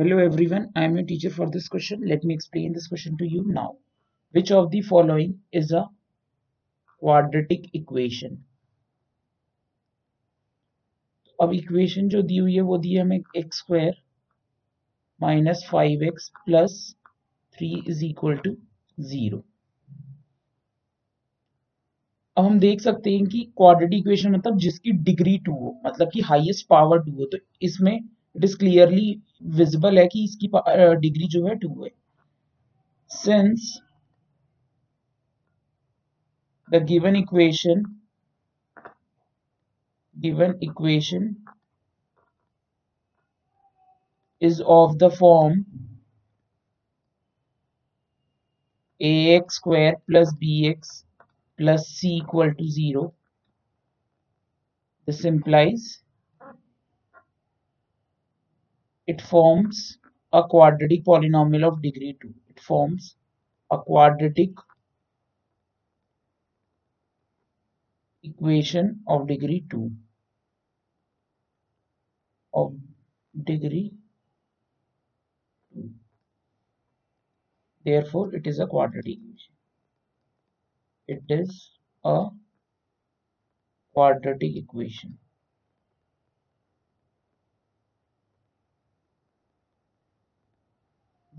Hello everyone, I am your teacher for this question. Let me explain this question to you now. Which of the following is a quadratic equation? अब equation जो दी हुई है वो दी है हमें x square minus five x plus three is equal to zero अब हम देख सकते हैं कि क्वाड्रेटिक इक्वेशन मतलब जिसकी डिग्री टू हो मतलब कि हाईएस्ट पावर टू हो तो इसमें इट इज क्लियरली विजिबल है कि इसकी डिग्री जो है टू है since the given equation given equation is of the form ax square plus bx plus c equal to 0 this implies it forms a quadratic polynomial of degree 2 it forms a quadratic equation of degree 2 of degree 2 therefore it is a quadratic equation. It is a quadratic equation